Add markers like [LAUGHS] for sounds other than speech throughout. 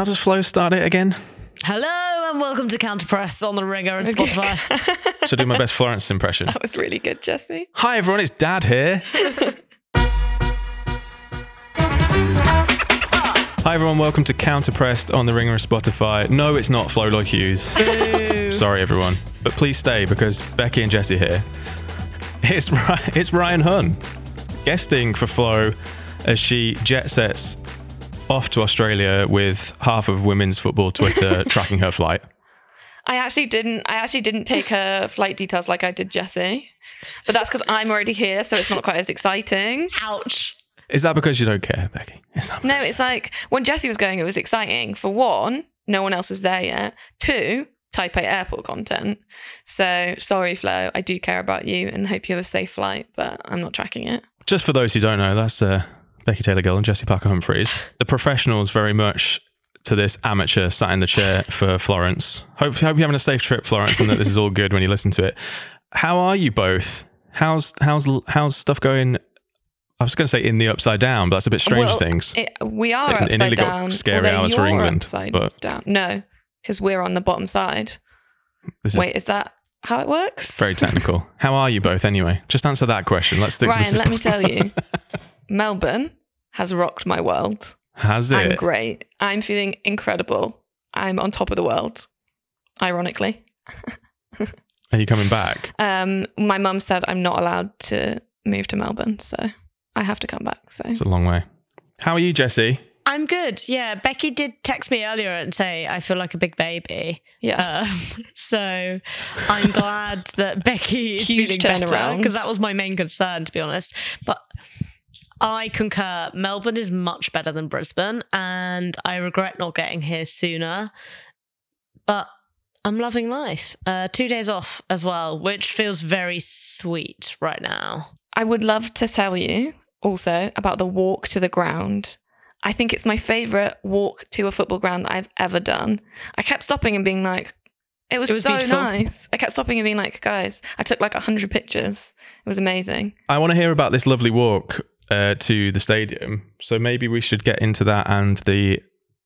how does Flo start it again? Hello and welcome to Counterpress on the Ringer and Spotify. [LAUGHS] So do my best Florence impression. That was really good, Jessy. Hi everyone, it's Dad here. Hi everyone, welcome to Counterpressed on the Ringer of Spotify. No, it's not Flo Lloyd Hughes. Sorry everyone, but please stay because Becky and Jessy here. It's it's Ryan Hunn guesting for Flo as she jet sets off to Australia with half of women's football Twitter [LAUGHS] tracking her flight. I actually didn't. I actually didn't take her flight details like I did Jessy, but that's because I'm already here, so it's not quite as exciting. Ouch. Is that because you don't care, Becky? Is that No, it's like when Jessy was going, it was exciting. For one, no one else was there yet. Two, Taipei airport content. So sorry, Flo. I do care about you and hope you have a safe flight, but I'm not tracking it. Just for those who don't know, that's uh, Becky Taylor Gill and Jessy Parker Humphreys. The professionals very much to this amateur sat in the chair for Florence. Hope, hope you're having a safe trip, Florence, and that this is all good when you listen to it. How are you both? How's how's how's stuff going? I was going to say in the upside down, but that's a bit strange Well, things. It, we are It- upside down. scary although hours for England, Upside but- down. No, because we're on the bottom side. This Wait, is that how it works? very technical. [LAUGHS] How are you both anyway? Just answer that question. Let's stick to Ryan, the let me tell you, [LAUGHS] Melbourne has rocked my world. Has it? I'm great. I'm feeling incredible. I'm on top of the world. Ironically, Are you coming back? [LAUGHS] um, my mum said I'm not allowed to move to Melbourne, so I have to come back. So It's a long way. How are you, Jessy? I'm good. Yeah, Becky did text me earlier and say I feel like a big baby. yeah, Um, [LAUGHS] so I'm glad that Becky is Huge feeling better because that was my main concern, to be honest. But I concur. Melbourne is much better than Brisbane, and I regret not getting here sooner. But I'm loving life. Uh, two days off as well, which feels very sweet right now. I would love to tell you also about the walk to the ground. I think it's my favorite walk to a football ground that I've ever done. I kept stopping and being like, it was, It was so beautiful. nice. I kept stopping and being like, guys, I took like 100 pictures. It was amazing. I want to hear about this lovely walk uh, to the stadium. So maybe we should get into that and the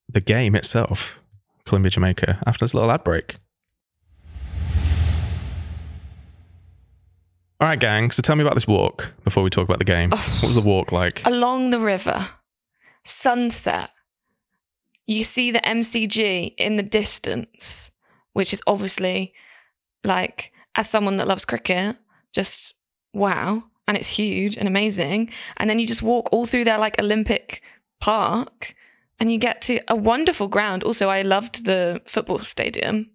the game itself, Colombia Jamaica, after this little ad break. All right, gang. So tell me about this walk before we talk about the game. what was the walk like? Along the river, sunset, you see the MCG in the distance, which is obviously like, as someone that loves cricket, just wow. And it's huge and amazing. And then you just walk all through their like Olympic park and you get to a wonderful ground. Also, I loved the football stadium.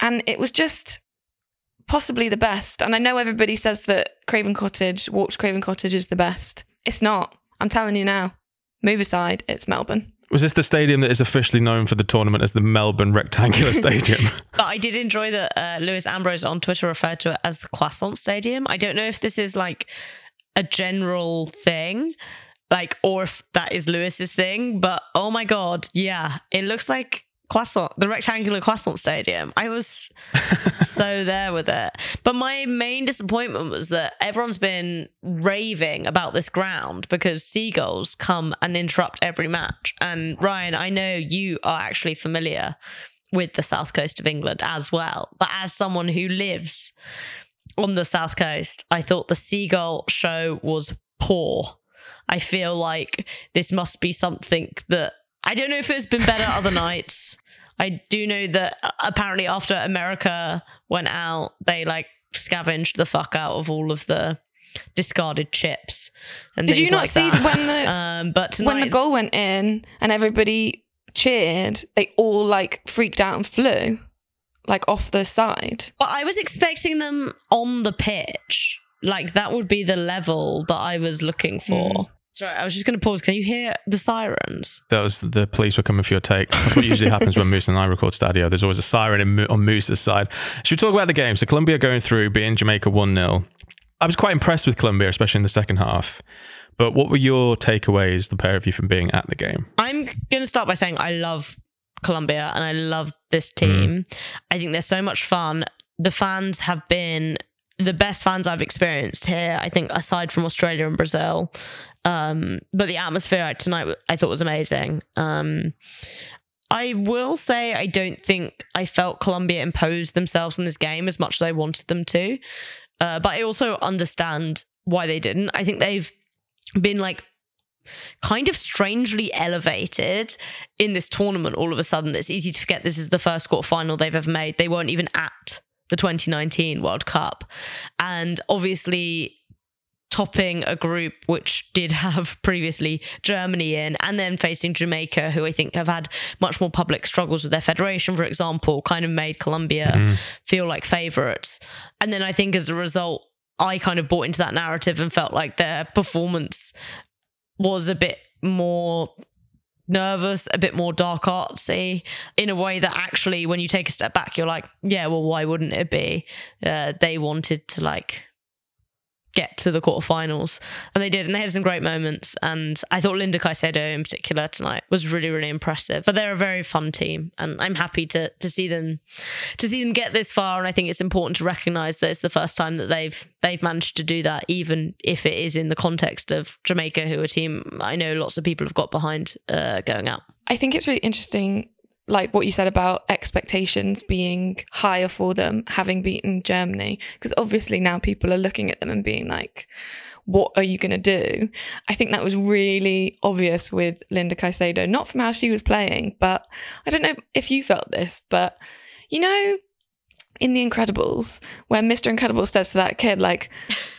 And it was just possibly the best. And I know everybody says that Craven Cottage, Walk to Craven Cottage is the best. It's not. I'm telling you now. Move aside, it's Melbourne. Was this the stadium that is officially known for the tournament as the Melbourne Rectangular [LAUGHS] Stadium? But I did enjoy that uh, Lewis Ambrose on Twitter referred to it as the Croissant Stadium. I don't know if this is like a general thing, like, or if that is Lewis's thing. But oh my god, yeah, it looks like croissant, the rectangular croissant stadium. I was [LAUGHS] so there with it. But my main disappointment was that everyone's been raving about this ground because seagulls come and interrupt every match. And Ryan, I know you are actually familiar with the south coast of England as well. But as someone who lives on the south coast, I thought the seagull show was poor. I feel like this must be something that I don't know if it's been better other nights. I do know that uh, apparently after America went out, they like scavenged the fuck out of all of the discarded chips. And Did you not like see that. when the [LAUGHS] um, but when the goal went in and everybody cheered? They all like freaked out and flew like off the side. Well, I was expecting them on the pitch. Like that would be the level that I was looking for. Mm. Sorry, I was just going to pause. Can you hear the sirens? That was the police were coming for your take. That's what usually happens when Moose and I record Stadio. There's always a siren in, on Moose's side. Should we talk about the game? So Colombia going through, being Jamaica 1 0. I was quite impressed with Colombia, especially in the second half. But what were your takeaways, the pair of you, from being at the game? I'm going to start by saying I love Colombia and I love this team. Mm. I think they're so much fun. The fans have been the best fans I've experienced here, I think, aside from Australia and Brazil. Um, but the atmosphere tonight I thought was amazing. Um, I will say I don't think I felt Colombia imposed themselves in this game as much as I wanted them to. Uh, but I also understand why they didn't. I think they've been like kind of strangely elevated in this tournament all of a sudden. It's easy to forget this is the first quarter final they've ever made. They weren't even at the 2019 World Cup. And obviously, topping a group which did have [LAUGHS] previously Germany in, and then facing Jamaica, who I think have had much more public struggles with their federation, for example, kind of made Colombia mm. feel like favourites. And then I think as a result, I kind of bought into that narrative and felt like their performance was a bit more nervous, a bit more dark artsy in a way that actually, when you take a step back, you're like, yeah, well, why wouldn't it be? Uh, they wanted to like get to the quarterfinals. And they did, and they had some great moments. And I thought Linda Caicedo in particular tonight was really, really impressive. But they're a very fun team, and I'm happy to to see them to see them get this far. And I think it's important to recognise that it's the first time that they've they've managed to do that, even if it is in the context of Jamaica, who are a team I know lots of people have got behind uh, going out. I think it's really interesting like what you said about expectations being higher for them having beaten Germany because obviously now people are looking at them and being like what are you going to do? I think that was really obvious with linda caicedo not from how she was playing but i don't know if you felt this but you know in The Incredibles, where Mr. Incredible says to that kid, like,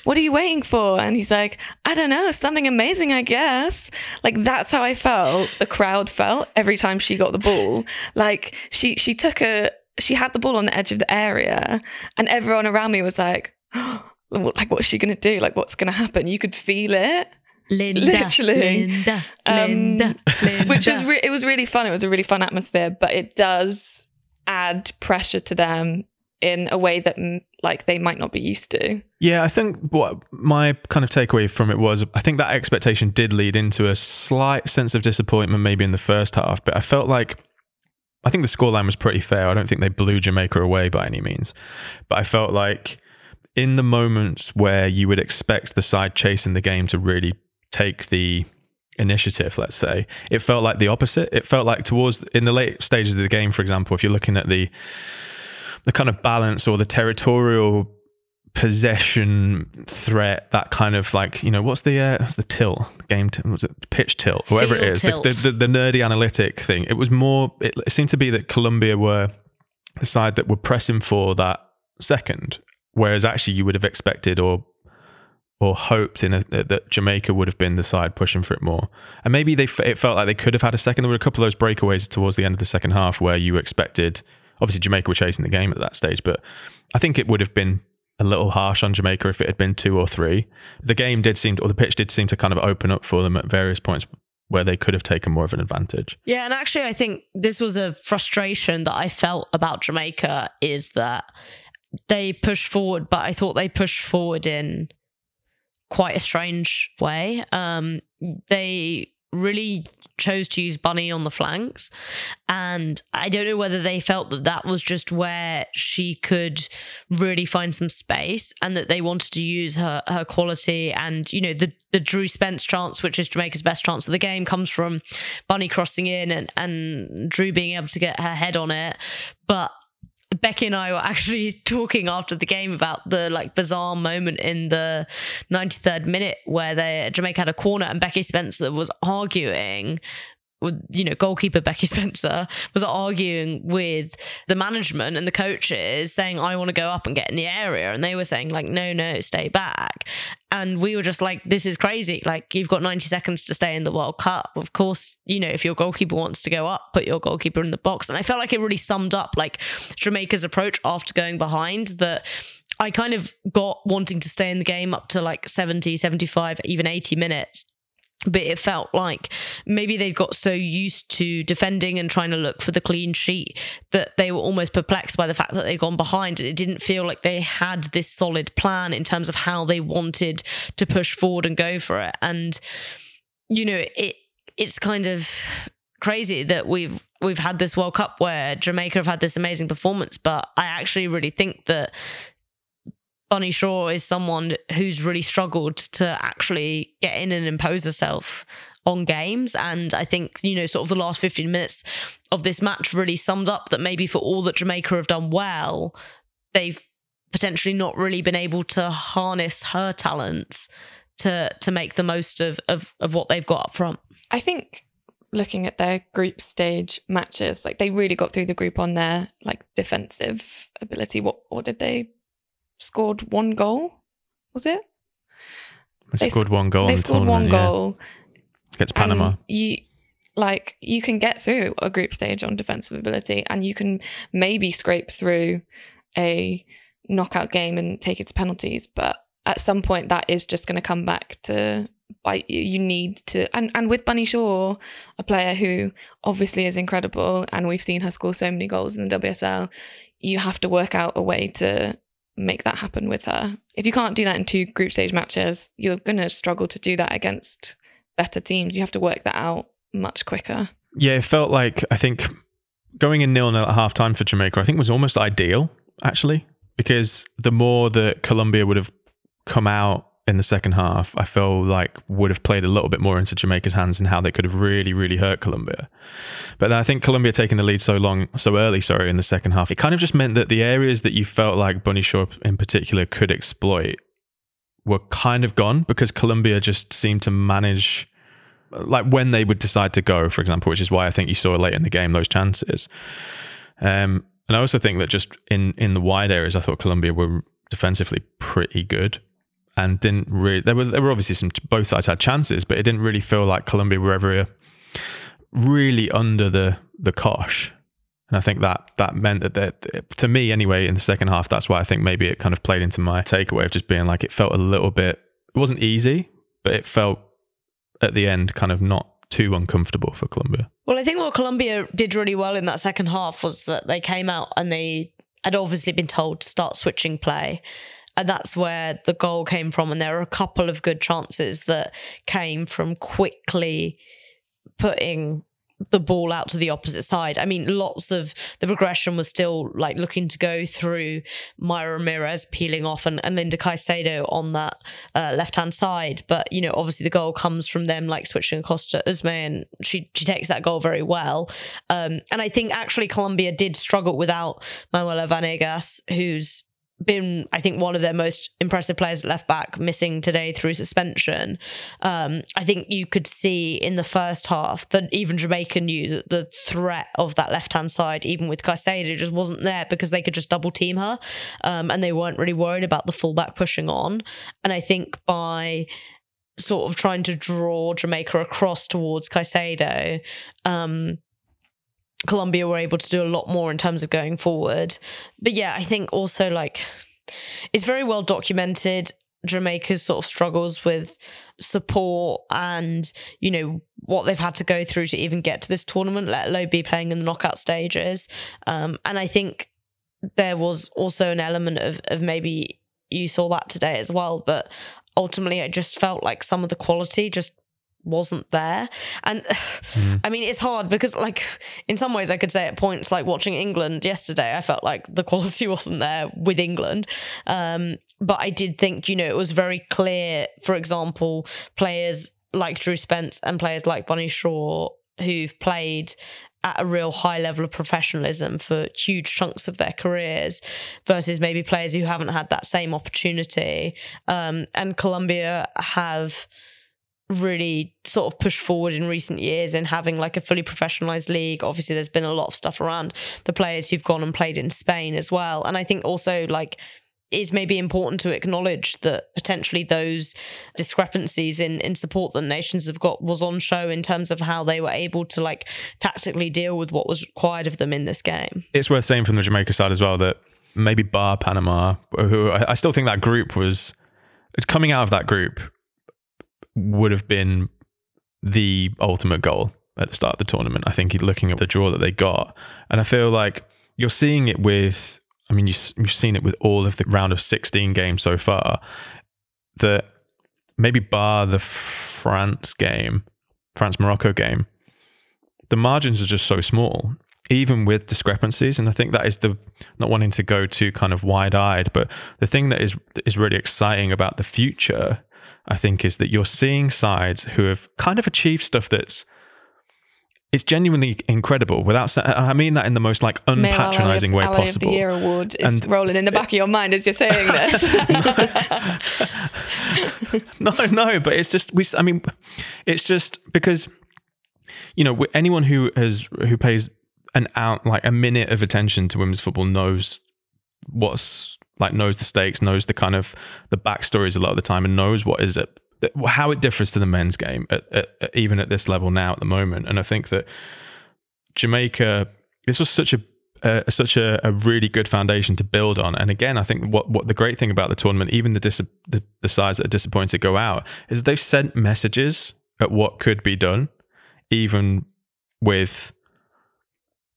what are you waiting for? And he's like, I don't know, something amazing, I guess. Like that's how I felt, the crowd felt every time she got the ball. Like she she took a she had the ball on the edge of the area and everyone around me was like, [GASPS] oh, like what's she gonna do? Like what's gonna happen? You could feel it. Linda, literally, Linda, um, Linda, Linda. [LAUGHS] which was re- it was really fun. It was a really fun atmosphere, but it does add pressure to them in a way that like they might not be used to. Yeah, I think what my kind of takeaway from it was I think that expectation did lead into a slight sense of disappointment maybe in the first half, but I felt like I think the scoreline was pretty fair. I don't think they blew Jamaica away by any means, but I felt like in the moments where you would expect the side chasing the game to really take the initiative, let's say, it felt like the opposite. It felt like towards in the late stages of the game, for example, if you're looking at the the kind of balance or the territorial possession threat that kind of like you know what's the uh, what's the tilt? Game t- was it pitch tilt? Whatever Field it is. The, the, the, the, nerdy analytic thing. It was more it, it seemed to be that Colombia were the side that were pressing for that second whereas actually you would have expected or or hoped in a, that Jamaica would have been the side pushing for it more. And maybe they it felt like they could have had a second. There were a couple of those breakaways towards the end of the second half where you expected Obviously, Jamaica were chasing the game at that stage, but I think it would have been a little harsh on Jamaica if it had been two or three. The game did seem, to, or the pitch did seem to kind of open up for them at various points where they could have taken more of an advantage. Yeah, and actually, I think this was a frustration that I felt about Jamaica is that they pushed forward, but I thought they pushed forward in quite a strange way. Um, they really chose to use Bunny on the flanks. And I don't know whether they felt that that was just where she could really find some space and that they wanted to use her, her quality. And, you know, the, the Drew Spence chance, which is Jamaica's best chance of the game, comes from Bunny crossing in and, and Drew being able to get her head on it. But Becky and I were actually [LAUGHS] talking after the game about the like bizarre moment in the 93rd minute where they Jamaica had a corner and Becky Spencer was arguing you know goalkeeper [LAUGHS] Becky Spencer was arguing with the management and the coaches saying I want to go up and get in the area. And they were saying like no no stay back. And we were just like this is crazy. Like you've got 90 seconds to stay in the World Cup. Of course you know if your goalkeeper wants to go up put your goalkeeper in the box. And I felt like it really summed up like Jamaica's approach after going behind that I kind of got wanting to stay in the game up to like 70 75 even 80 minutes but it felt like maybe they got so used to defending and trying to look for the clean sheet that they were almost perplexed by the fact that they'd gone behind. It didn't feel like they had this solid plan in terms of how they wanted to push forward and go for it. And you know, it it's kind of crazy that we've we've had this World Cup where Jamaica have had this amazing performance, but I actually really think that Bunny Shaw is someone who's really struggled to actually get in and impose herself on games. And I think, you know, sort of the last 15 minutes of this match really summed up that maybe for all that Jamaica have done well, they've potentially not really been able to harness her talents to to make the most of of, of what they've got up front. I think looking at their group stage matches, like they really got through the group on their like defensive ability. What what did they scored one goal? Was it? They, They scored sc- one goal. they scored one tournament, yeah, goal. against Panama. You like you can get through a group stage on defensive ability and you can maybe scrape through a knockout game and take it to penalties but at some point that is just going to come back to bite you you need to and and with bunny shaw a player who obviously is incredible and we've seen her score so many goals in the wsl you have to work out a way to make that happen with her. If you can't do that in two group stage matches you're going to struggle to do that against better teams. You have to work that out much quicker. Yeah, it felt like I think going in nil nil at half time for Jamaica, I think was almost ideal actually, because the more that Colombia would have come out in the second half, I feel like would have played a little bit more into Jamaica's hands and how they could have really, really hurt Colombia. But I think Colombia taking the lead so long, so early, sorry, in the second half, it kind of just meant that the areas that you felt like Bunny Shaw in particular could exploit were kind of gone because Colombia just seemed to manage like when they would decide to go, for example, which is why I think you saw late in the game those chances. Um, and I also think that just in in the wide areas, I thought Colombia were defensively pretty good and didn't really. There were there were obviously some both sides had chances, but it didn't really feel like Colombia were ever uh, really under the the cosh. And I think that that meant that, that to me anyway in the second half, that's why I think maybe it kind of played into my takeaway of just being like it felt a little bit. It wasn't easy, but it felt at the end kind of not too uncomfortable for Colombia. Well, I think what Colombia did really well in that second half was that they came out and they had obviously been told to start switching play. That's where the goal came from. And there are a couple of good chances that came from quickly putting the ball out to the opposite side. I mean, lots of the progression was still like looking to go through Mayra Ramirez peeling off and, and Linda Caicedo on that uh, left hand side. But, you know, obviously the goal comes from them like switching across to Usme and she, she takes that goal very well. Um, and I think actually Colombia did struggle without Manuela Vanegas, who's been, I think, one of their most impressive players at left back, missing today through suspension. Um, I think you could see in the first half that even Jamaica knew that the threat of that left hand side, even with Caicedo, just wasn't there because they could just double team her, um, and they weren't really worried about the fullback pushing on. And I think by sort of trying to draw Jamaica across towards Caicedo, um, Colombia were able to do a lot more in terms of going forward. But yeah, I think also like it's very well documented Jamaica's sort of struggles with support and you know what they've had to go through to even get to this tournament, let alone be playing in the knockout stages. Um, and I think there was also an element of of maybe you saw that today as well that ultimately it just felt like some of the quality just wasn't there. And [SIGHS] i mean it's hard because like in some ways i could say at points like watching england yesterday i felt like the [LAUGHS] quality wasn't there with england. Um but i did think you know it was very clear for example players like drew spence and players like Bunny shaw who've played at a real high level of professionalism for huge chunks of their careers versus maybe players who haven't had that same opportunity. Um and colombia have really sort of pushed forward in recent years in having like a fully professionalized league. Obviously, there's been a lot of stuff around the players who've gone and played in Spain as well. And I think also like is maybe important to acknowledge that potentially those discrepancies in in support that nations have got was on show in terms of how they were able to like tactically deal with what was required of them in this game. It's worth saying from the Jamaica side as well that maybe bar Panama, who I still think that group was coming out of that group would have been the ultimate goal at the start of the tournament. I think looking at the draw that they got, and I feel like you're seeing it with. I mean, you, you've seen it with all of the round of 16 games so far. That maybe bar the France game, France Morocco game, the margins are just so small. even with discrepancies, and I think that is the not wanting to go too kind of wide eyed, but the thing that is is really exciting about the future, I think, is that you're seeing sides who have kind of achieved stuff that's it's genuinely incredible. Without I mean that in the most like unpatronizing way Ally possible. Of the Year award is And- rolling in the back of your mind as you're saying [LAUGHS] this. [LAUGHS] no, no, but it's just we. I mean, it's just because you know anyone who has who pays an out like a minute of attention to women's football knows what's like knows the stakes, knows the kind of the backstories a lot of the time, and knows what is it how it differs to the men's game at, at, at- even at this level now at the moment. And I think that Jamaica, this was such a uh, such a, a really good foundation to build on. And again, I think what what the great thing about the tournament, even the dis- the, the sides that are disappointed go out, is they've sent messages at what could be done, even with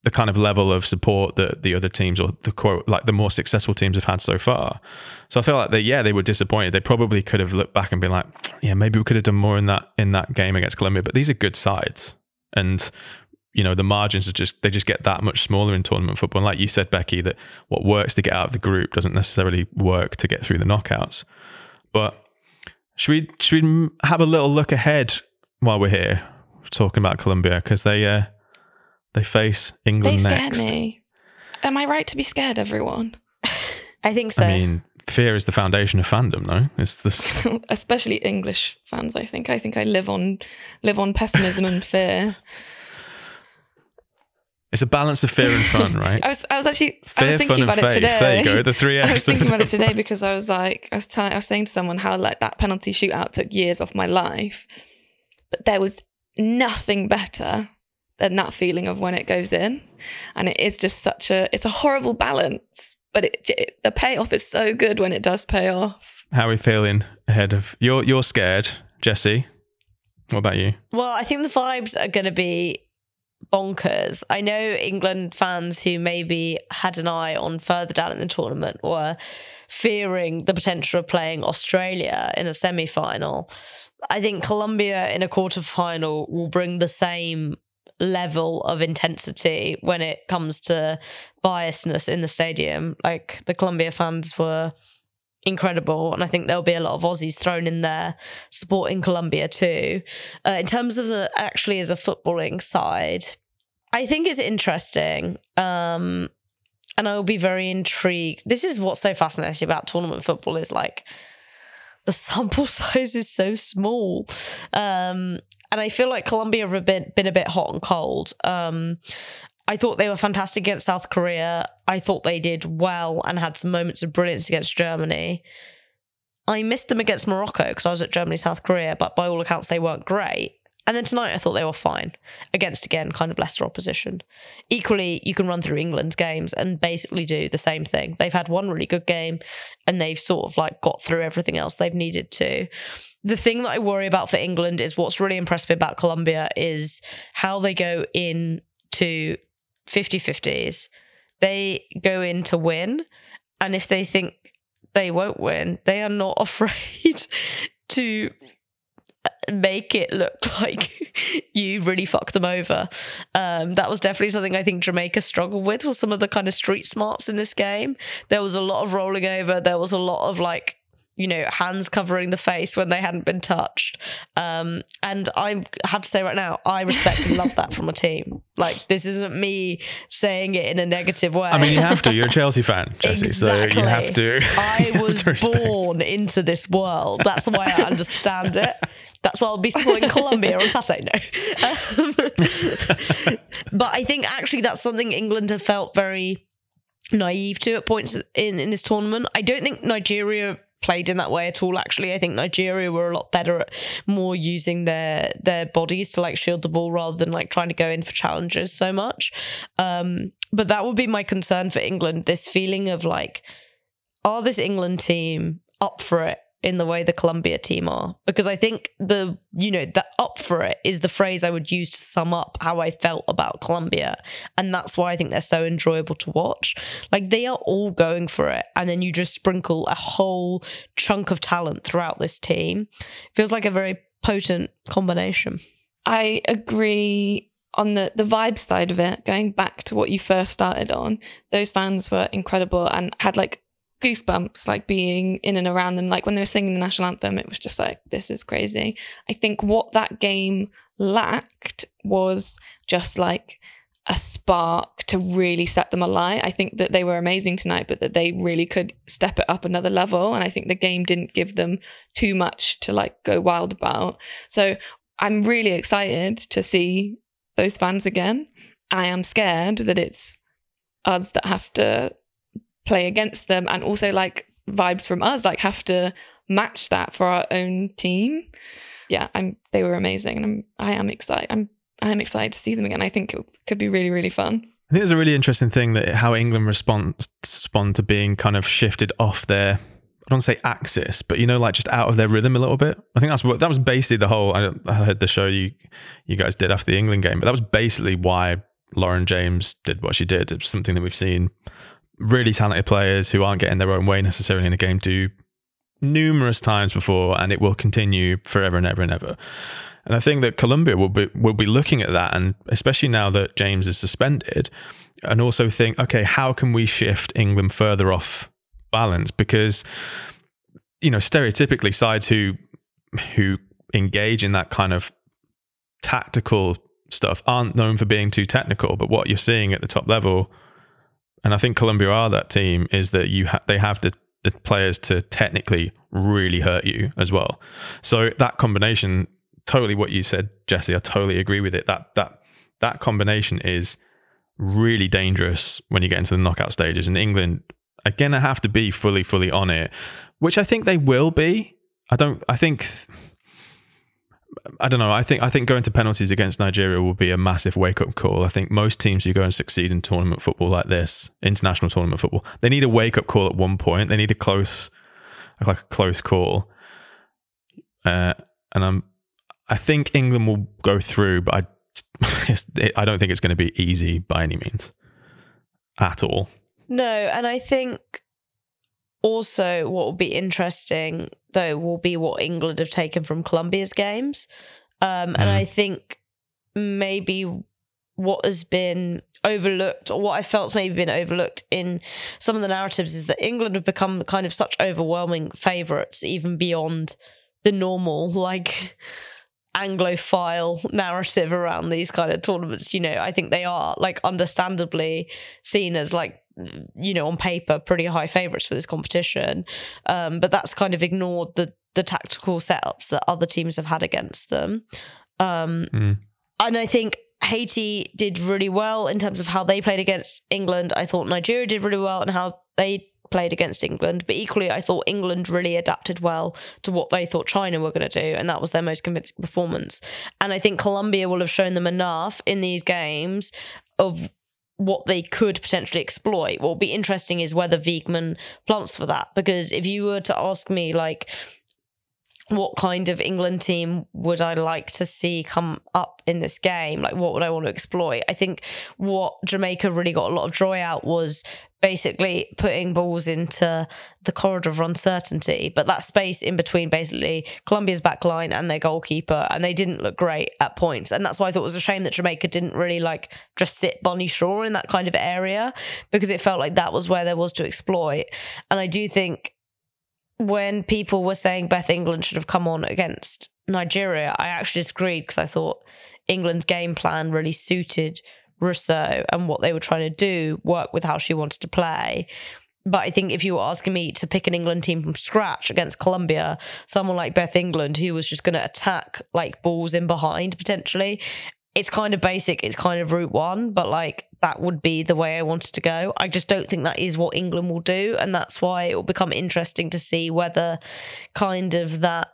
the kind of level of support that the other teams or the quote like the more successful teams have had so far. So I feel like they yeah they were disappointed. They probably could have looked back and been like yeah maybe we could have done more in that in that game against Colombia. But these are good sides and you know the margins are just they just get that much smaller in tournament football. And like you said, Becky, that what works to get out of the group doesn't necessarily work to get through the knockouts. But should we should we have a little look ahead while we're here talking about Colombia because they uh, they face England they England scared next. me. Am I right to be scared, everyone? [LAUGHS] I think so. I mean, fear is the foundation of fandom. No, it's this. [LAUGHS] Especially English fans. I think. I think I live on live on pessimism and fear. It's a balance of fear and fun, right? [LAUGHS] I was I was actually I Fear, was fun, thinking and about faith. it today. There you go. The three I was thinking about it today because I was like, I was telling, I was saying to someone how like that penalty shootout took years off my life, but there was nothing better than that feeling of when it goes in, and it is just such a, it's a horrible balance, but it, it the payoff is so good when it does pay off. How are we feeling ahead of you're you're scared, Jessy? What about you? Well, I think the vibes are going to be bonkers. I know England fans who maybe had an eye on further down in the tournament were fearing the potential of playing Australia in a semi final. I think Colombia in a quarter final will bring the same level of intensity when it comes to biasness in the stadium. Like the Colombia fans were incredible and i think there'll be a lot of aussies thrown in there supporting colombia too. Uh, in terms of the actually as a footballing side i think it's interesting um and i will be very intrigued. This is what's so fascinating about tournament football is like the [LAUGHS] sample size is so small. Um and i feel like colombia have been, been a bit hot and cold um I thought they were fantastic against South Korea. I thought they did well and had some moments of brilliance against Germany. I missed them against Morocco because I was at Germany, South Korea, but by all accounts, they weren't great. And then tonight, I thought they were fine against, again, kind of lesser opposition. Equally, you can run through England's games and basically do the same thing. They've had one really good game and they've sort of like got through everything else they've needed to. The thing that I worry about for England is what's really impressed me about Colombia is how they go in to 50 50s. They go in to win. And if they think they won't win, they are not [LAUGHS] afraid to make it look [LAUGHS] like [LAUGHS] you really fucked them over. Um, that was definitely something I think Jamaica struggled with was some of the kind of street smarts in this game. There was a lot of rolling over. There was a lot of like you know, hands covering the face when they hadn't been touched. Um, and I have to say right now, I respect and love that from a team. Like, this isn't me saying it in a negative way. I mean, you have to. You're a Chelsea fan, [LAUGHS] Jessy, Exactly. so you have to. I [LAUGHS] was born into this world. That's why I understand it. That's why I'll be supporting Colombia on Saturday. No. Um, [LAUGHS] but I think actually that's something England have felt very naive to at points in, in this tournament. I don't think Nigeria played in that way at all actually. I think nigeria were a lot better at more using their their bodies to like shield the ball rather than like trying to go in for challenges so much. Um but that would be my concern for england this feeling of like are this england team up for it in the way the Colombia team are. Because I think the you know the up for it is the phrase I would use to sum up how I felt about Colombia and that's why I think they're so enjoyable to watch. Like they are all going for it. And then you just sprinkle a whole chunk of talent throughout this team. Feels like a very potent combination. I agree on the the vibe side of it, going back to what you first started on, those fans were incredible and had like goosebumps, like being in and around them. Like when they were singing the national anthem, it was just like, this is crazy. I think what that game lacked was just like a spark to really set them alight. I think that they were amazing tonight, but that they really could step it up another level. And I think the game didn't give them too much to like go wild about. So I'm really excited to see those fans again. I am scared that it's us that have to play against them and also like vibes from us like have to match that for our own team. Yeah, I'm they were amazing and I'm I am excited. I'm I am excited to see them again. I think it could be really really fun. I think there's a really interesting thing that how England respond respond to being kind of shifted off their I don't say axis, but you know, like just out of their rhythm a little bit. I think that's what that was basically the whole. I, I heard the show you you guys did after the England game, but that was basically why Lauren James did what she did. It's something that we've seen really talented players who aren't getting their own way necessarily in a game do numerous times before, and it will continue forever and ever and ever. And I think that Colombia will be will be looking at that, and especially now that James is suspended, and also think, okay, how can we shift England further off balance because you know stereotypically sides who who engage in that kind of tactical stuff aren't known for being too technical but what you're seeing at the top level and I think Colombia are that team is that you ha- they have the the players to technically really hurt you as well. So that combination totally what you said Jessy I totally agree with it. That that that combination is really dangerous when you get into the knockout stages. And England are to have to be fully, fully on it, which I think they will be. I don't, I think, I don't know. I think, I think going to penalties against Nigeria will be a massive wake up call. I think most teams who go and succeed in tournament football like this, international tournament football, they need a wake up call at one point. They need a close, like a close call. Uh, and I'm, I think England will go through, but I, [LAUGHS] I don't think it's going to be easy by any means at all. No, and I think also what will be interesting though will be what England have taken from Colombia's games. Um, and mm. I think maybe what has been overlooked or what I felt's maybe been overlooked in some of the narratives is that England have become kind of such overwhelming favourites, even beyond the normal [LAUGHS] like Anglophile narrative around these kind of tournaments. You know, I think they are like understandably seen as like you know, on paper, pretty high favourites for this competition. Um, but that's kind of ignored the the tactical setups that other teams have had against them. Um, mm. And I think Haiti did really well in terms of how they played against England. I thought Nigeria did really well and how they played against England. But equally, I thought England really adapted well to what they thought China were going to do, and that was their most convincing performance. And I think Colombia will have shown them enough in these games of what they could potentially exploit. What will be interesting is whether Wiegman plumps for that. Because if you were to ask me, like, what kind of England team would I like to see come up in this game? Like, what would I want to exploit? I think what Jamaica really got a lot of joy out was basically putting balls into the corridor of uncertainty, but that space in between basically Colombia's back line and their goalkeeper, and they didn't look great at points. And that's why I thought it was a shame that Jamaica didn't really like just sit Bunny Shaw in that kind of area because it felt like that was where there was to exploit. And I do think when people were saying Beth England should have come on against Nigeria, I actually disagreed because I thought England's game plan really suited Russo and what they were trying to do work with how she wanted to play. But I think if you were asking me to pick an England team from scratch against Colombia, someone like Beth England, who was just going to attack like balls in behind potentially, it's kind of basic. It's kind of route one, but like that would be the way I wanted to go. I just don't think that is what England will do. And that's why it will become interesting to see whether kind of that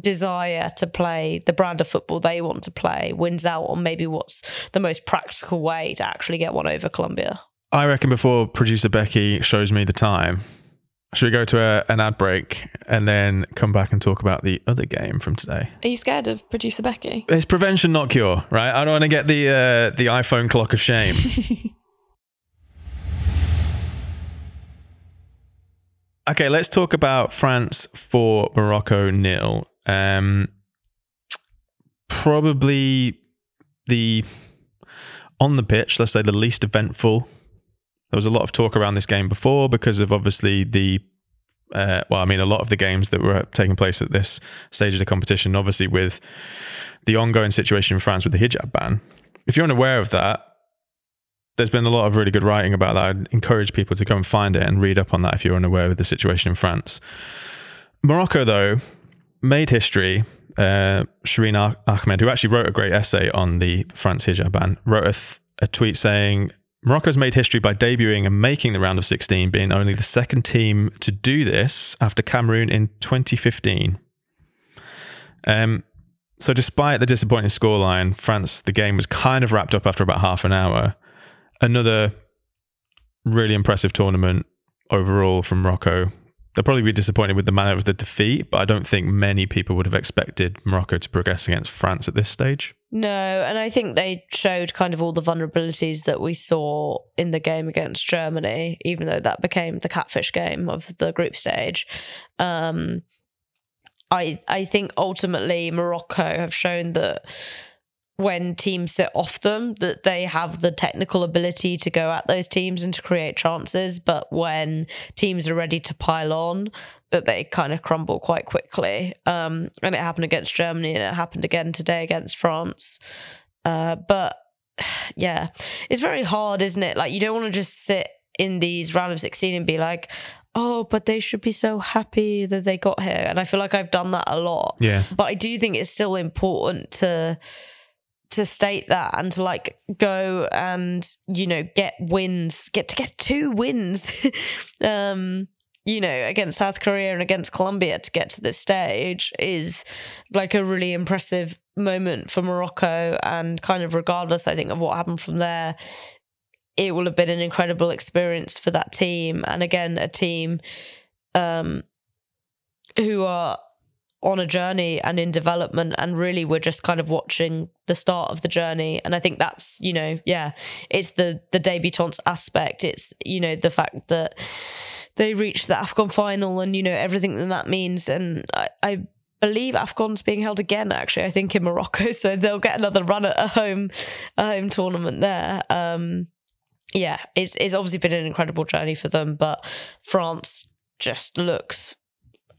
desire to play the brand of football they want to play wins out on maybe what's the most practical way to actually get one over Colombia. I reckon before producer Becky shows me the time, should we go to a, an ad break and then come back and talk about the other game from today? Are you scared of producer Becky? It's prevention, not cure, right? I don't want to get the uh, the iPhone clock of shame. [LAUGHS] okay, let's talk about France for Morocco nil. Um, probably the on the pitch, let's say the least eventful. There was a lot of talk around this game before because of obviously the uh, well, I mean, a lot of the games that were taking place at this stage of the competition, obviously with the ongoing situation in France with the hijab ban. If you're unaware of that, there's been a lot of really good writing about that. I'd encourage people to go and find it and read up on that if you're unaware of the situation in France. Morocco, though, made history. Uh, Shireen Ahmed, who actually wrote a great essay on the France hijab ban, wrote a, th- a tweet saying Morocco's made history by debuting and making the round of 16, being only the second team to do this after Cameroon in 2015. Um, so, despite the disappointing scoreline, France, the game was kind of wrapped up after about half an hour. Another really impressive tournament overall from Morocco they'll probably be disappointed with the manner of the defeat, but I don't think many people would have expected Morocco to progress against France at this stage. No, and I think they showed kind of all the vulnerabilities that we saw in the game against Germany, even though that became the catfish game of the group stage. Um, I I think ultimately Morocco have shown that when teams sit off them that they have the technical ability to go at those teams and to create chances but when teams are ready to pile on that they kind of crumble quite quickly um, and it happened against germany and it happened again today against france uh, but [SIGHS] yeah it's very hard isn't it like you don't want to just sit in these round of 16 and be like oh, but they should be so happy that they got here. And I feel like I've done that a lot. Yeah. But I do think it's still important to to state that and to like go and you know get wins get to get two wins [LAUGHS] um you know against south korea and against colombia to get to this stage is like a really impressive moment for morocco. And kind of regardless i think of what happened from there it will have been an incredible experience for that team. And again a team um who are on a journey and in development and really we're just kind of watching the start of the journey. And i think that's you know yeah it's the the debutantes aspect. It's you know the fact that they reached the afcon final and you know everything that that means. And i, I believe afcon's being held again actually i think in morocco. [LAUGHS] So they'll get another run at a home a home tournament there. Um yeah it's, it's obviously been an incredible journey for them but france just looks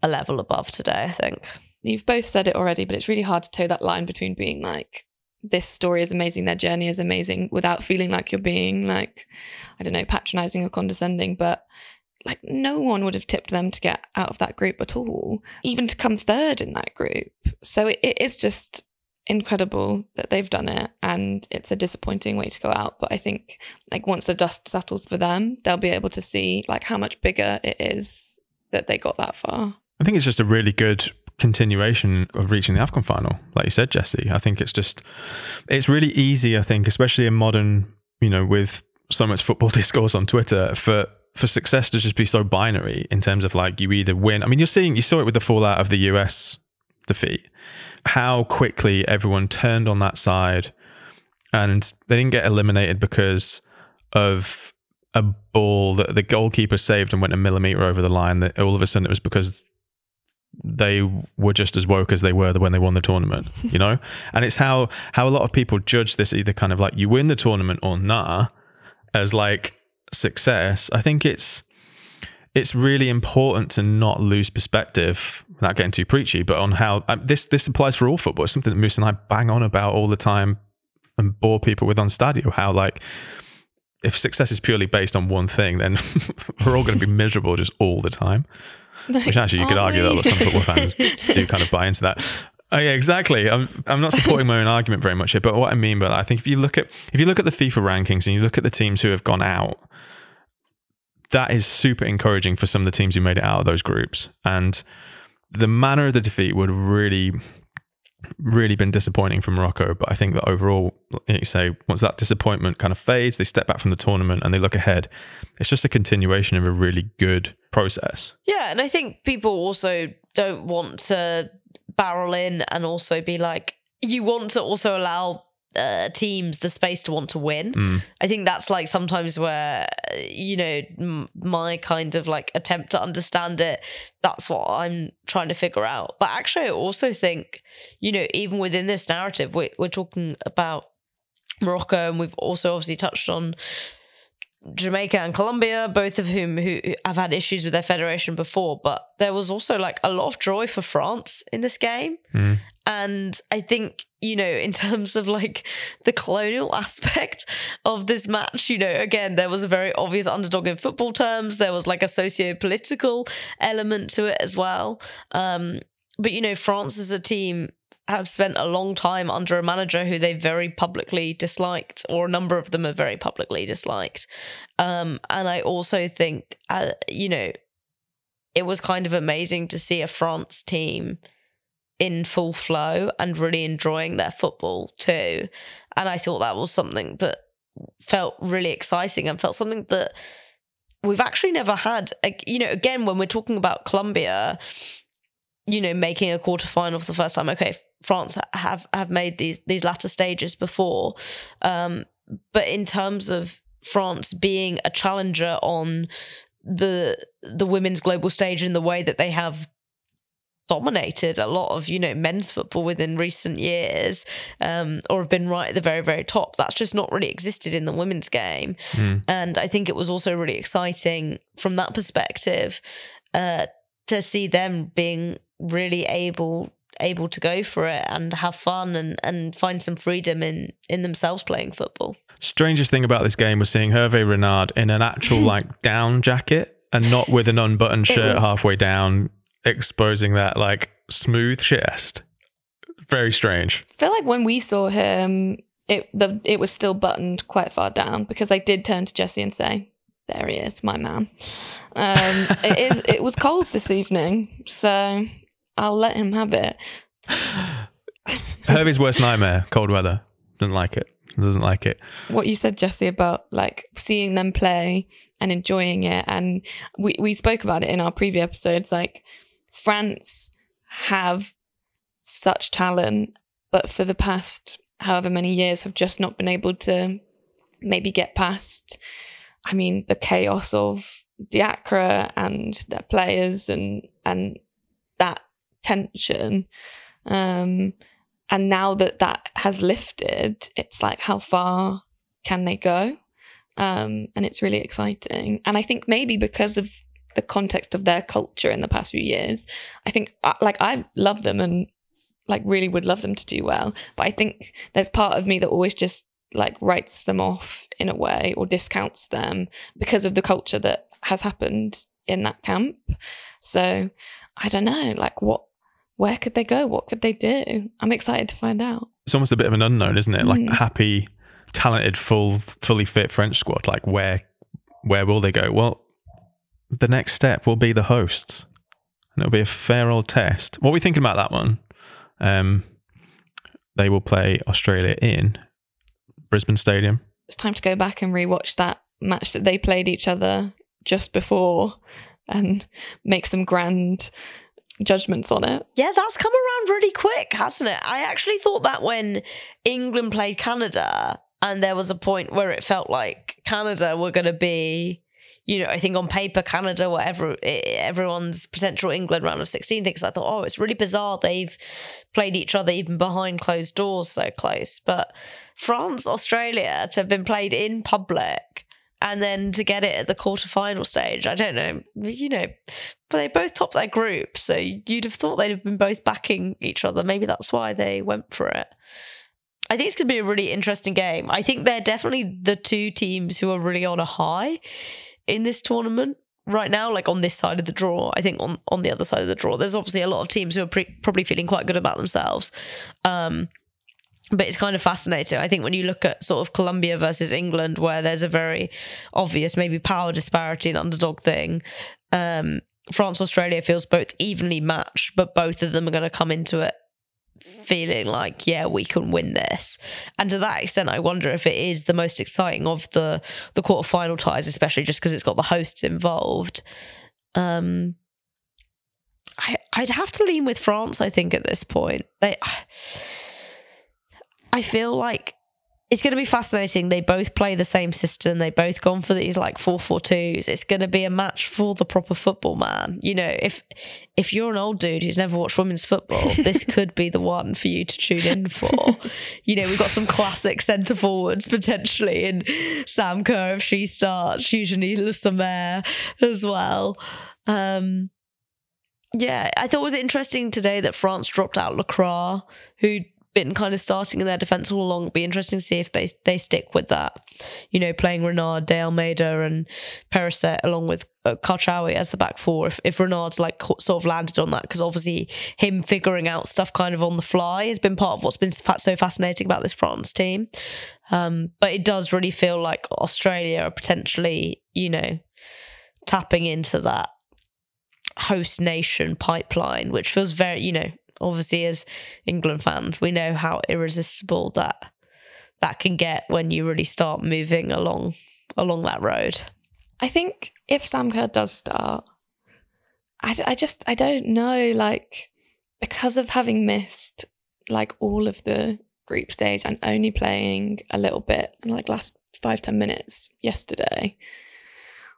a level above today, I think. You've both said it already, but it's really hard to toe that line between being like, this story is amazing, their journey is amazing, without feeling like you're being like, I don't know, patronizing or condescending. But like, no one would have tipped them to get out of that group at all, even to come third in that group. So it, it is just incredible that they've done it and it's a disappointing way to go out but i think like once the dust settles for them they'll be able to see like how much bigger it is that they got that far I think it's just a really good continuation of reaching the AFCON final. Like you said, Jessy, I think it's just, it's really easy, I think, especially in modern, you know, with so much football [LAUGHS] discourse on Twitter, for for success to just be so binary in terms of like you either win. I mean, you're seeing, you saw it with the fallout of the US defeat, how quickly everyone turned on that side and they didn't get eliminated because of a ball that the goalkeeper saved and went a millimeter over the line. That all of a sudden it was because they were just as woke as they were when they won the tournament, you know? [LAUGHS] and it's how how a lot of people judge this either kind of like you win the tournament or nah as like success. I think it's it's really important to not lose perspective without getting too preachy, but on how um, this this applies for all football. It's something that Moose and I bang on about all the time and bore people with on Stadio. How like if success is purely based on one thing, then [LAUGHS] we're all going to be miserable just all the time. Which [LAUGHS] actually, you could argue that some football fans do kind of buy into that. Oh yeah, exactly. I'm I'm not supporting my own argument very much here, but what I mean by that, I think if you look at if you look at the FIFA rankings and you look at the teams who have gone out, that is super encouraging for some of the teams who made it out of those groups. And the manner of the defeat would really really been disappointing for Morocco. But I think that overall, you say, once that disappointment kind of fades, they step back from the tournament and they look ahead. It's just a continuation of a really good process. Yeah. And I think people also don't want to barrel in and also be like, you want to also allow uh, teams the space to want to win. Mm. I think that's like sometimes where you know m- my kind of like attempt to understand it. That's what I'm trying to figure out. But actually, I also think you know even within this narrative, we're, we're talking about Morocco, and we've also obviously touched on Jamaica and Colombia, both of whom who have had issues with their federation before, but there was also like a lot of joy for France in this game. Mm. And I think, you know, in terms of like the colonial [LAUGHS] aspect of this match, you know, again, there was a very obvious underdog in football terms. There was like a socio political element to it as well. Um, but, you know, France is a team have spent a long time under a manager who they very publicly disliked, or a number of them are very publicly disliked. Um, and I also think, uh, you know, it was kind of amazing to see a France team in full flow and really enjoying their football too. And I thought that was something that felt really exciting and felt something that we've actually never had. You know, again, when we're talking about Colombia, you know, making a quarterfinal for the first time, okay, France have have made these these latter stages before, um, but in terms of France being a challenger on the the women's global stage in the way that they have dominated a lot of you know men's football within recent years um, or have been right at the very very top that's just not really existed in the women's game Mm. and i think it was also really exciting from that perspective uh, to see them being really able able to go for it and have fun and and find some freedom in in themselves playing football Strangest thing about this game was seeing Hervé Renard in an actual [LAUGHS] like down jacket and not with an unbuttoned shirt was- halfway down, exposing that like smooth chest. Very strange. I feel like when we saw him, it the it was still buttoned quite far down because I did turn to Jessy and say, "There he is, my man." Um, it is. It was cold this evening, so I'll let him have it. Hervé's worst nightmare: cold weather. Doesn't like it. Doesn't like it. What you said, Jessy, about like seeing them play and enjoying it, and we we spoke about it in our previous episodes. Like France have such talent, but for the past however many years have just not been able to maybe get past. I mean, the chaos of Diacre and their players and and that tension. Um, and now that that has lifted, it's like how far can they go? Um, and it's really exciting. And I think maybe because of the context of their culture in the past few years, I think uh, like I love them and like really would love them to do well. But I think there's part of me that always just like writes them off in a way or discounts them because of the culture that has happened in that camp. So I don't know, like what where could they go? What could they do? I'm excited to find out. It's almost a bit of an unknown, isn't it? Like Mm. happy, talented, full, fully fit French squad. Like where, where will they go? Well, the next step will be the hosts, and it'll be a fair old test. What are we thinking about that one? Um, they will play Australia in Brisbane Stadium. It's time to go back and rewatch that match that they played each other just before and [LAUGHS] make some grand judgments on it. Yeah, that's come around really quick, hasn't it? I actually thought that when England played Canada, and there was a point where it felt like Canada were going to be, you know, I think on paper, Canada, whatever, everyone's potential England round of 16 thinks. I thought, oh, it's really bizarre they've played each other even behind closed doors so close. But France, Australia to have been played in public and then to get it at the quarterfinal stage, I don't know, you know, but they both topped their group, so you'd have thought they'd have been both backing each other. Maybe that's why they went for it. I think it's going to be a really interesting game. I think they're definitely the two teams who are really on a high in this tournament right now, like on this side of the draw. I think on, on the other side of the draw, there's obviously a lot of teams who are pre- probably feeling quite good about themselves. Um, but it's kind of fascinating. I think when you look at sort of Colombia versus England, where there's a very obvious maybe power disparity and underdog thing, um, France Australia feels both evenly matched, but both of them are going to come into it feeling like, yeah, we can win this. And to that extent, I wonder if it is the most exciting of the the quarterfinal ties, especially just because it's got the hosts involved. Um, I I'd have to lean with France. I think at this point they. I feel like it's going to be fascinating. They both play the same system. They both gone for these like four four twos. It's going to be a match for the proper football man. You know, if if you're an old dude who's never watched women's football, [LAUGHS] this could be the one for you to tune in for. you know, we've got some classic centre forwards potentially in Sam Kerr if she starts, usually Le Sommer as well. Um, yeah, I thought it was interesting today that France dropped out Lacroix, who been kind of starting in their defence all along. It'll be interesting to see if they they stick with that. You know, playing Renard, De Almeida, and Perisset along with uh, as the back four. If, if Renard's like sort of landed on that, because obviously him figuring out stuff kind of on the fly has been part of what's been so fascinating about this France team. Um, but it does really feel like Australia are potentially, you know, tapping into that host nation pipeline, which feels very, you know, obviously as England fans, we know how irresistible that that can get when you really start moving along along that road. I think if Sam Kerr does start, I, I just I don't know like because of having missed like all of the group stage and only playing a little bit in like last five ten minutes yesterday.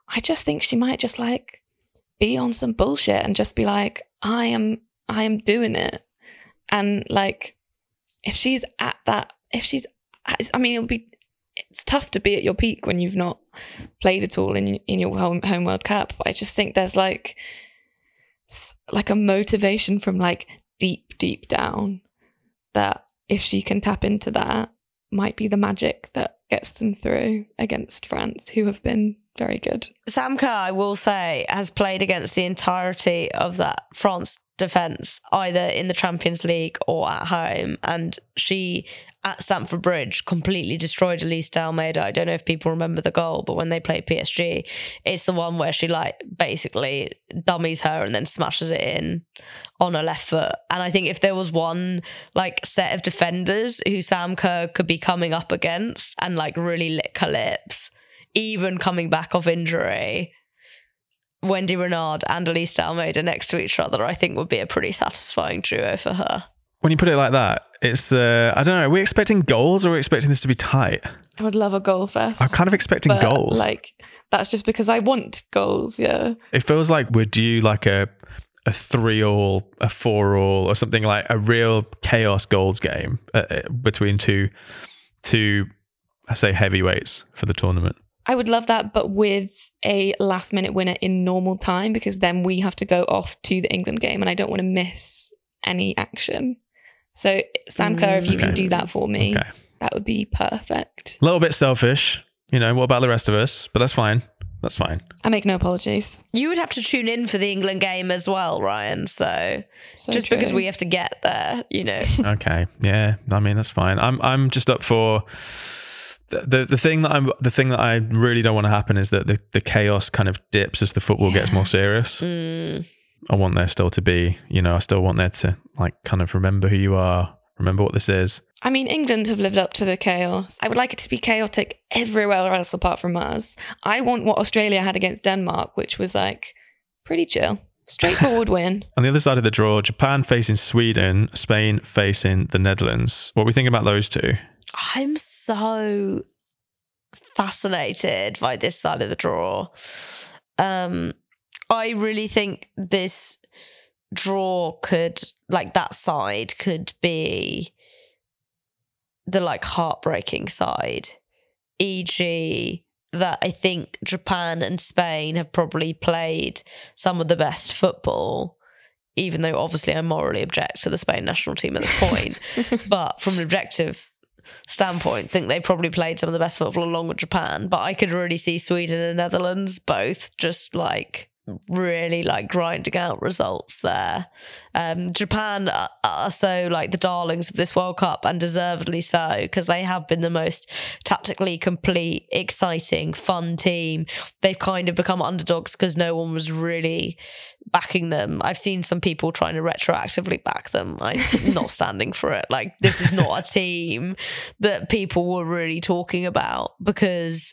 I just think she might just like be on some bullshit and just be like, I am I am doing it. And like, if she's at that, if she's, I mean, it'll be, it's tough to be at your peak when you've not played at all in in your home home World Cup. But I just think there's like, like a motivation from like deep deep down that if she can tap into that, might be the magic that gets them through against France, who have been very good. Sam Kerr, I will say, has played against the entirety of that France defence, either in the Champions League or at home. And she, at Stamford Bridge, completely destroyed Elise Almeida. I don't know if people remember the goal, but when they played PSG, it's the one where she, like, basically dummies her and then smashes it in on her left foot. And I think if there was one, like, set of defenders who Sam Kerr could be coming up against and, like, really lick her lips, even coming back off injury, Wendie Renard and Elise Almeida next to each other, I think would be a pretty satisfying duo for her. When you put it like that, it's uh, I don't know. Are we expecting goals or are we expecting this to be tight? I would love a goal fest. I'm kind of expecting goals. Like that's just because I want goals. Yeah. It feels like we're due like a a three all, a four all, or something like a real chaos goals game uh, uh between two two I say heavyweights for the tournament. I would love that, but with a last minute winner in normal time because then we have to go off to the England game and I don't want to miss any action. So, Sam Kerr, if you okay. can do that for me, okay. that would be perfect. A little bit selfish, you know, what about the rest of us? But that's fine. That's fine. I make no apologies. You would have to tune in for the England game as well, Ryan. So, so just true. because we have to get there, you know. [LAUGHS] okay. Yeah. I mean, that's fine. I'm I'm just up for the the thing that I'm the thing that I really don't want to happen is that the, the chaos kind of dips as the football yeah. gets more serious. Mm. I want there still to be, you know, I still want there to like kind of remember who you are, remember what this is. I mean, England have lived up to the chaos. I would like it to be chaotic everywhere else apart from us. I want what Australia had against Denmark, which was like pretty chill. Straightforward [LAUGHS] win. On the other side of the draw, Japan facing Sweden, Spain facing the Netherlands. What we think about those two? I'm so fascinated by this side of the draw. Um, I really think this draw could, like, that side could be the like heartbreaking side. E.g., that I think Japan and Spain have probably played some of the best football even though obviously I morally object to the Spain national team at this point. [LAUGHS] but from an objective standpoint, think they probably played some of the best football along with Japan. But I could really see Sweden and Netherlands both just like really like grinding out results there. Um, Japan are, so like the darlings of this World Cup and deservedly so because they have been the most tactically complete, exciting, fun team. They've kind of become underdogs because no one was really backing them. I've seen some people trying to retroactively back them. I'm not [LAUGHS] standing for it. Like this is not a team that people were really talking about because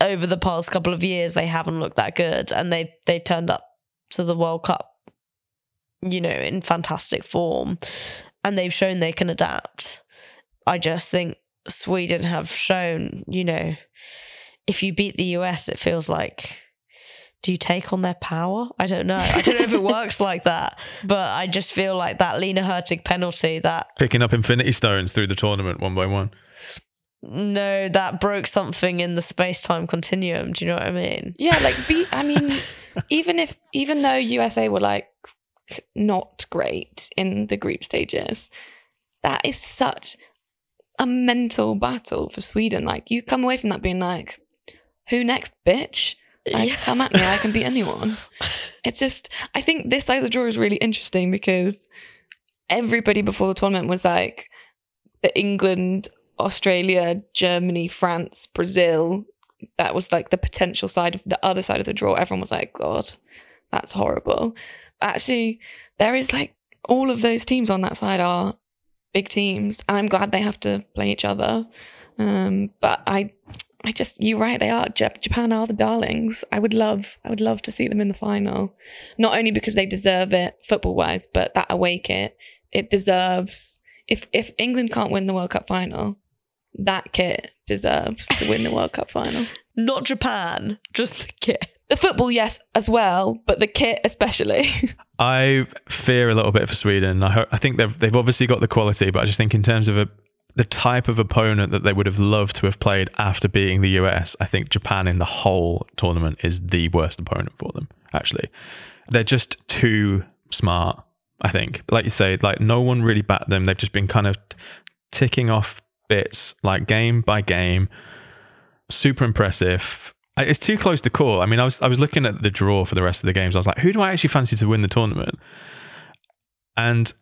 over the past couple of years they haven't looked that good and they they turned up to the World Cup you know in fantastic form and they've shown they can adapt i just think Sweden have shown, you know, if you beat the US, it feels like do you take on their power? I don't know. I don't know if it [LAUGHS] works like that, but I just feel like that Lena Hurtig penalty that Picking up infinity stones through the tournament one by one. No, that broke something in the space time continuum. Do you know what I mean? Yeah, like be. [LAUGHS] I mean, even if even though USA were like not great in the group stages, that is such a mental battle for Sweden. Like you come away from that being like, who next, bitch? Like, Yeah. come at me. I can beat anyone. [LAUGHS] It's just, I think this side of the draw is really interesting because everybody before the tournament was like, the England, Australia, Germany, France, Brazil. That was like the potential side of the other side of the draw. Everyone was like, God, that's horrible. Actually, there is like all of those teams on that side are big teams, and I'm glad they have to play each other. Um, but I, I just you're right. They are Japan are the darlings. I would love, I would love to see them in the final, not only because they deserve it football wise, but that away kit it deserves. If if England can't win the World Cup final, that kit deserves to win the World Cup final. [LAUGHS] Not Japan, just the kit. The football, yes, as well, but the kit especially. [LAUGHS] I fear a little bit for Sweden. I, ho- I think they've they've obviously got the quality, but I just think in terms of a, the type of opponent that they would have loved to have played after beating the US, I think Japan in the whole tournament is the worst opponent for them. Actually, they're just too smart. I think, like you say, like no one really backed them. They've just been kind of ticking off bits like game by game. Super impressive. It's too close to call. I mean, I was I was looking at the draw for the rest of the games. I was like, who do I actually fancy to win the tournament? And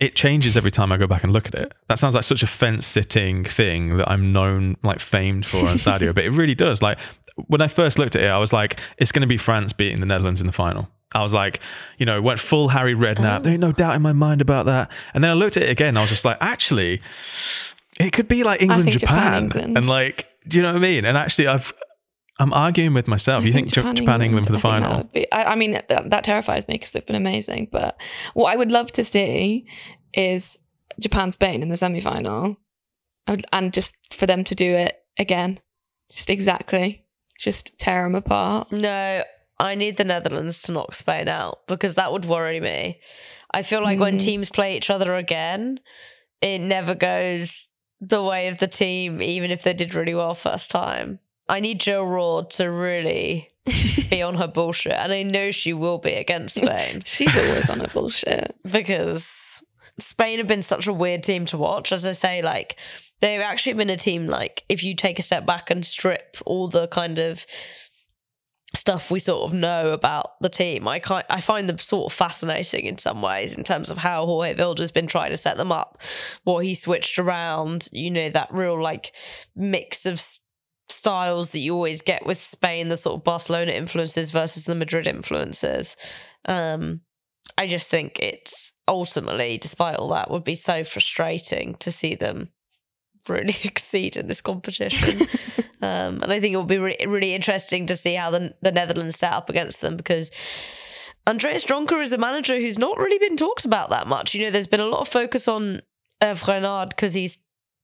it changes every time I go back and look at it. That sounds like such a fence sitting thing that I'm known, like famed for on Stadio, but it really does. Like when I first looked at it, I was like, it's going to be France beating the Netherlands in the final. I was like, you know, went full Harry Redknapp. There ain't no doubt in my mind about that. And then I looked at it again. I was just like, actually, it could be like England, Japan, Japan, England. and like, do you know what I mean? And actually, I've I'm arguing with myself. I you think, Japan, Japan England for the I final? be- I, I mean, that, that terrifies me because they've been amazing. But what I would love to see is Japan Spain in the semi final, and just for them to do it again, just exactly, just tear them apart. No, I need the Netherlands to knock Spain out because that would worry me. I feel like when Mm. teams play each other again, it never goes the way of the team, even if they did really well first time. I need Jill Roord to really [LAUGHS] be on her bullshit, and I know she will be against [LAUGHS] Spain She's always on her bullshit. because Spain have been such a weird team to watch. As I say, like they've actually been a team like if you take a step back and strip all the kind of stuff we sort of know about the team, I ki- I find them sort of fascinating in some ways in terms of how Jorge Vilda's been trying to set them up, what he switched around. You know that real like mix of. styles that you always get with Spain the sort of Barcelona influences versus the Madrid influences um I just think it's ultimately, despite all that, would be so frustrating to see them really [LAUGHS] exceed in this competition. [LAUGHS] um, and I think it will be re- really interesting to see how the, the Netherlands set up against them because Andreas Jonker is a manager who's not really been talked about that much. You know, there's been a lot of focus on Hervé Renard because he's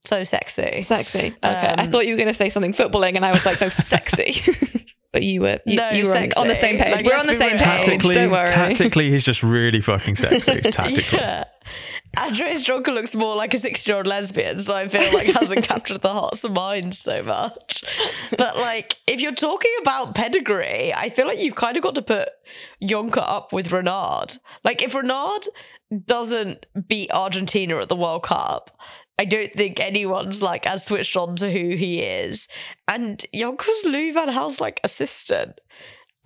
so sexy. Sexy. Okay, I Um, thought you were going to say something footballing, and I was like, no, [LAUGHS] sexy. but you were you, No, you were on, on the same page. Like, we're let's on the be same real. page. Tactically, Don't worry. tactically, he's just really fucking sexy. Tactically, Yeah. Andreas Jonker looks more like a 16 year old lesbian, so I feel like hasn't [LAUGHS] captured the hearts and minds so much. But like, if you're talking about pedigree, I feel like you've kind of got to put Jonker up with Renard. Like, if Renard doesn't beat Argentina at the World Cup, I don't think anyone's like as switched on to who he is. And Jonker's Louis Van Gaal's like assistant.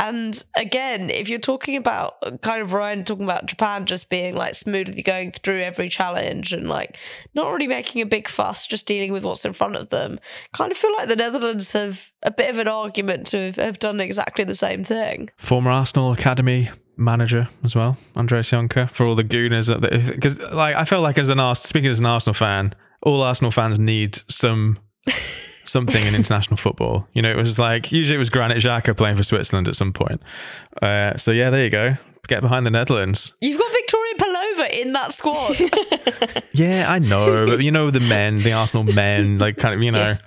And again, if you're talking about kind of Ryan talking about Japan just being like smoothly going through every challenge and like not really making a big fuss, just dealing with what's in front of them, kind of feel like the Netherlands have a bit of an argument to have, have done exactly the same thing. former Arsenal academy manager as well, Andreas Jonker, for all the gooners. Because like I felt like as an Ars- speaking as an Arsenal fan, all Arsenal fans need some something in international football. You know, it was like usually it was Granit Xhaka playing for Switzerland at some point. Uh, so yeah, there you go. Get behind the Netherlands. You've got Victoria over in that squad. [LAUGHS] Yeah, I know, but you know the men, the Arsenal men, like kind of, you know. Yes.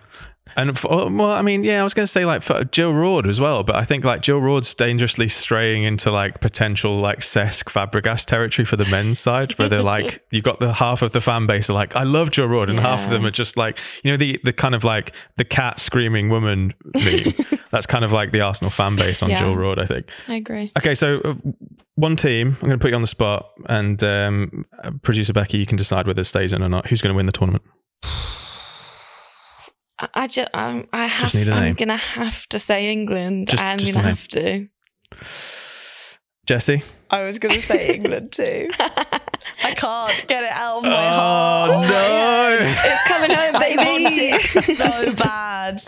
And for, well, I mean, yeah, I was going to say like for Jill Roord as well, but I think like Jill Roord's dangerously straying into like potential like Cesc Fabregas territory for the men's side, where they're like [LAUGHS] you've got the half of the fan base are like I love Joe Roord, and half of them are just like you know the the kind of like the cat screaming woman meme. [LAUGHS] That's kind of like the Arsenal fan base on Yeah. Jill Roord, I think. I agree. Okay, so uh, one team, I'm going to put you on the spot, and um, uh, producer Becky, you can decide whether it stays in or not. Who's going to win the tournament? [SIGHS] [SIGHS] [SIGHS] I, I just, I'm, I have, need a I'm gonna have to say England. Just- I'm just gonna a name. have to. Jessy? I was going to say England too. [LAUGHS] I can't get it out of my head. Oh, heart. no. It's coming home, [LAUGHS] I want baby. it [LAUGHS] so bad.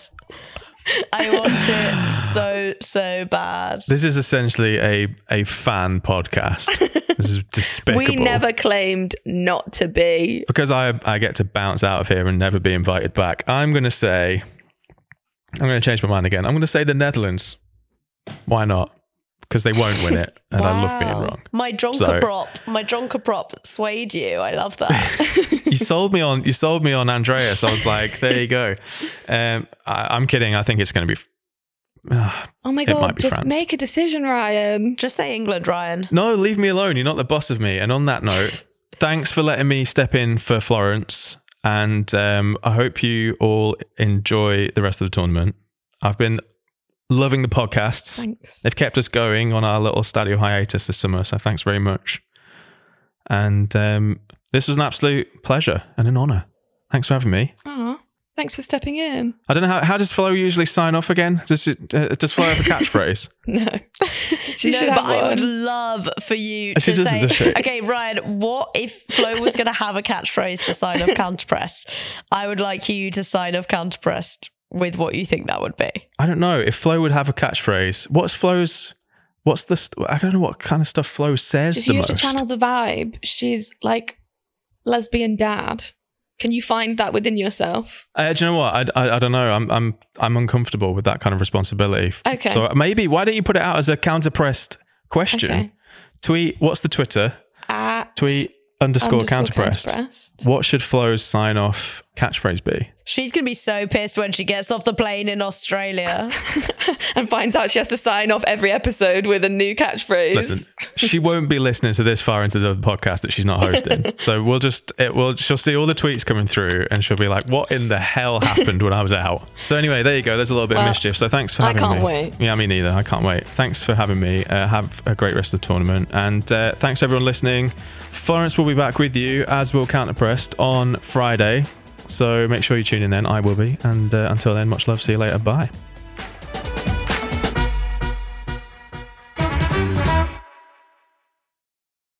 I want it so so bad. This is essentially a, a fan podcast. This is [LAUGHS] despicable. we never claimed not to be. Because I, I get to bounce out of here and never be invited back, I'm going to say, I'm going to change my mind again. I'm going to say the Netherlands. Why not? Because they won't win it, and I love being wrong. My Jonker So- prop, my Jonker prop swayed you. I love that. [LAUGHS] you sold me on you sold me on Andreas. I was like, there you go. Um, I, I'm kidding. I think it's going to be. Oh my god! Just France. make a decision, Ryan. Just say England, Ryan. no, leave me alone. You're not the boss of me. And on that note, thanks for letting me step in for Florence. And um, I hope you all enjoy the rest of the tournament. I've been loving the podcasts. Thanks. They've kept us going on our little stadio hiatus this summer. So thanks very much. And um, this was an absolute pleasure and an honor. Thanks for having me. Aw, thanks for stepping in. I don't know how, how does Flo usually sign off again? Does it, uh, does Flo have a [LAUGHS] catchphrase? No, [LAUGHS] she no, should but have I would one. love for you she to doesn't, say, does she? [LAUGHS] okay, Ryan, what if Flo was going to have a catchphrase to sign off counterpress? I would like you to sign off counterpress with what you think that would be. I don't know if Flo would have a catchphrase. What's Flo's? What's the? st- I don't know what kind of stuff Flo says Just the use most. to channel the vibe. She's like lesbian dad. Can you find that within yourself? Uh, do you know what? I, I, I don't know. I'm I'm I'm uncomfortable with that kind of responsibility. Okay. So maybe why don't you put it out as a counterpressed question? Okay. Tweet. What's the Twitter? At Tweet underscore, underscore counterpressed. counterpressed. What should Flo's sign off catchphrase be? She's going to be so pissed when she gets off the plane in Australia. [LAUGHS] and finds out she has to sign off every episode with a new catchphrase. Listen, she won't be listening to this far into the podcast that she's not hosting. [LAUGHS] so we'll just it will she'll see all the tweets coming through and she'll be like, "What in the hell [LAUGHS] happened when I was out?" So anyway, there you go. There's a little bit of mischief. So thanks for I having can't me. wait. Yeah, me neither. I can't wait. Thanks for having me. Uh, have a great rest of the tournament, and uh, thanks everyone listening. Florence will be back with you as will Counterpressed on Friday. So make sure you tune in then. I will be. And uh, until then, much love. See you later. Bye.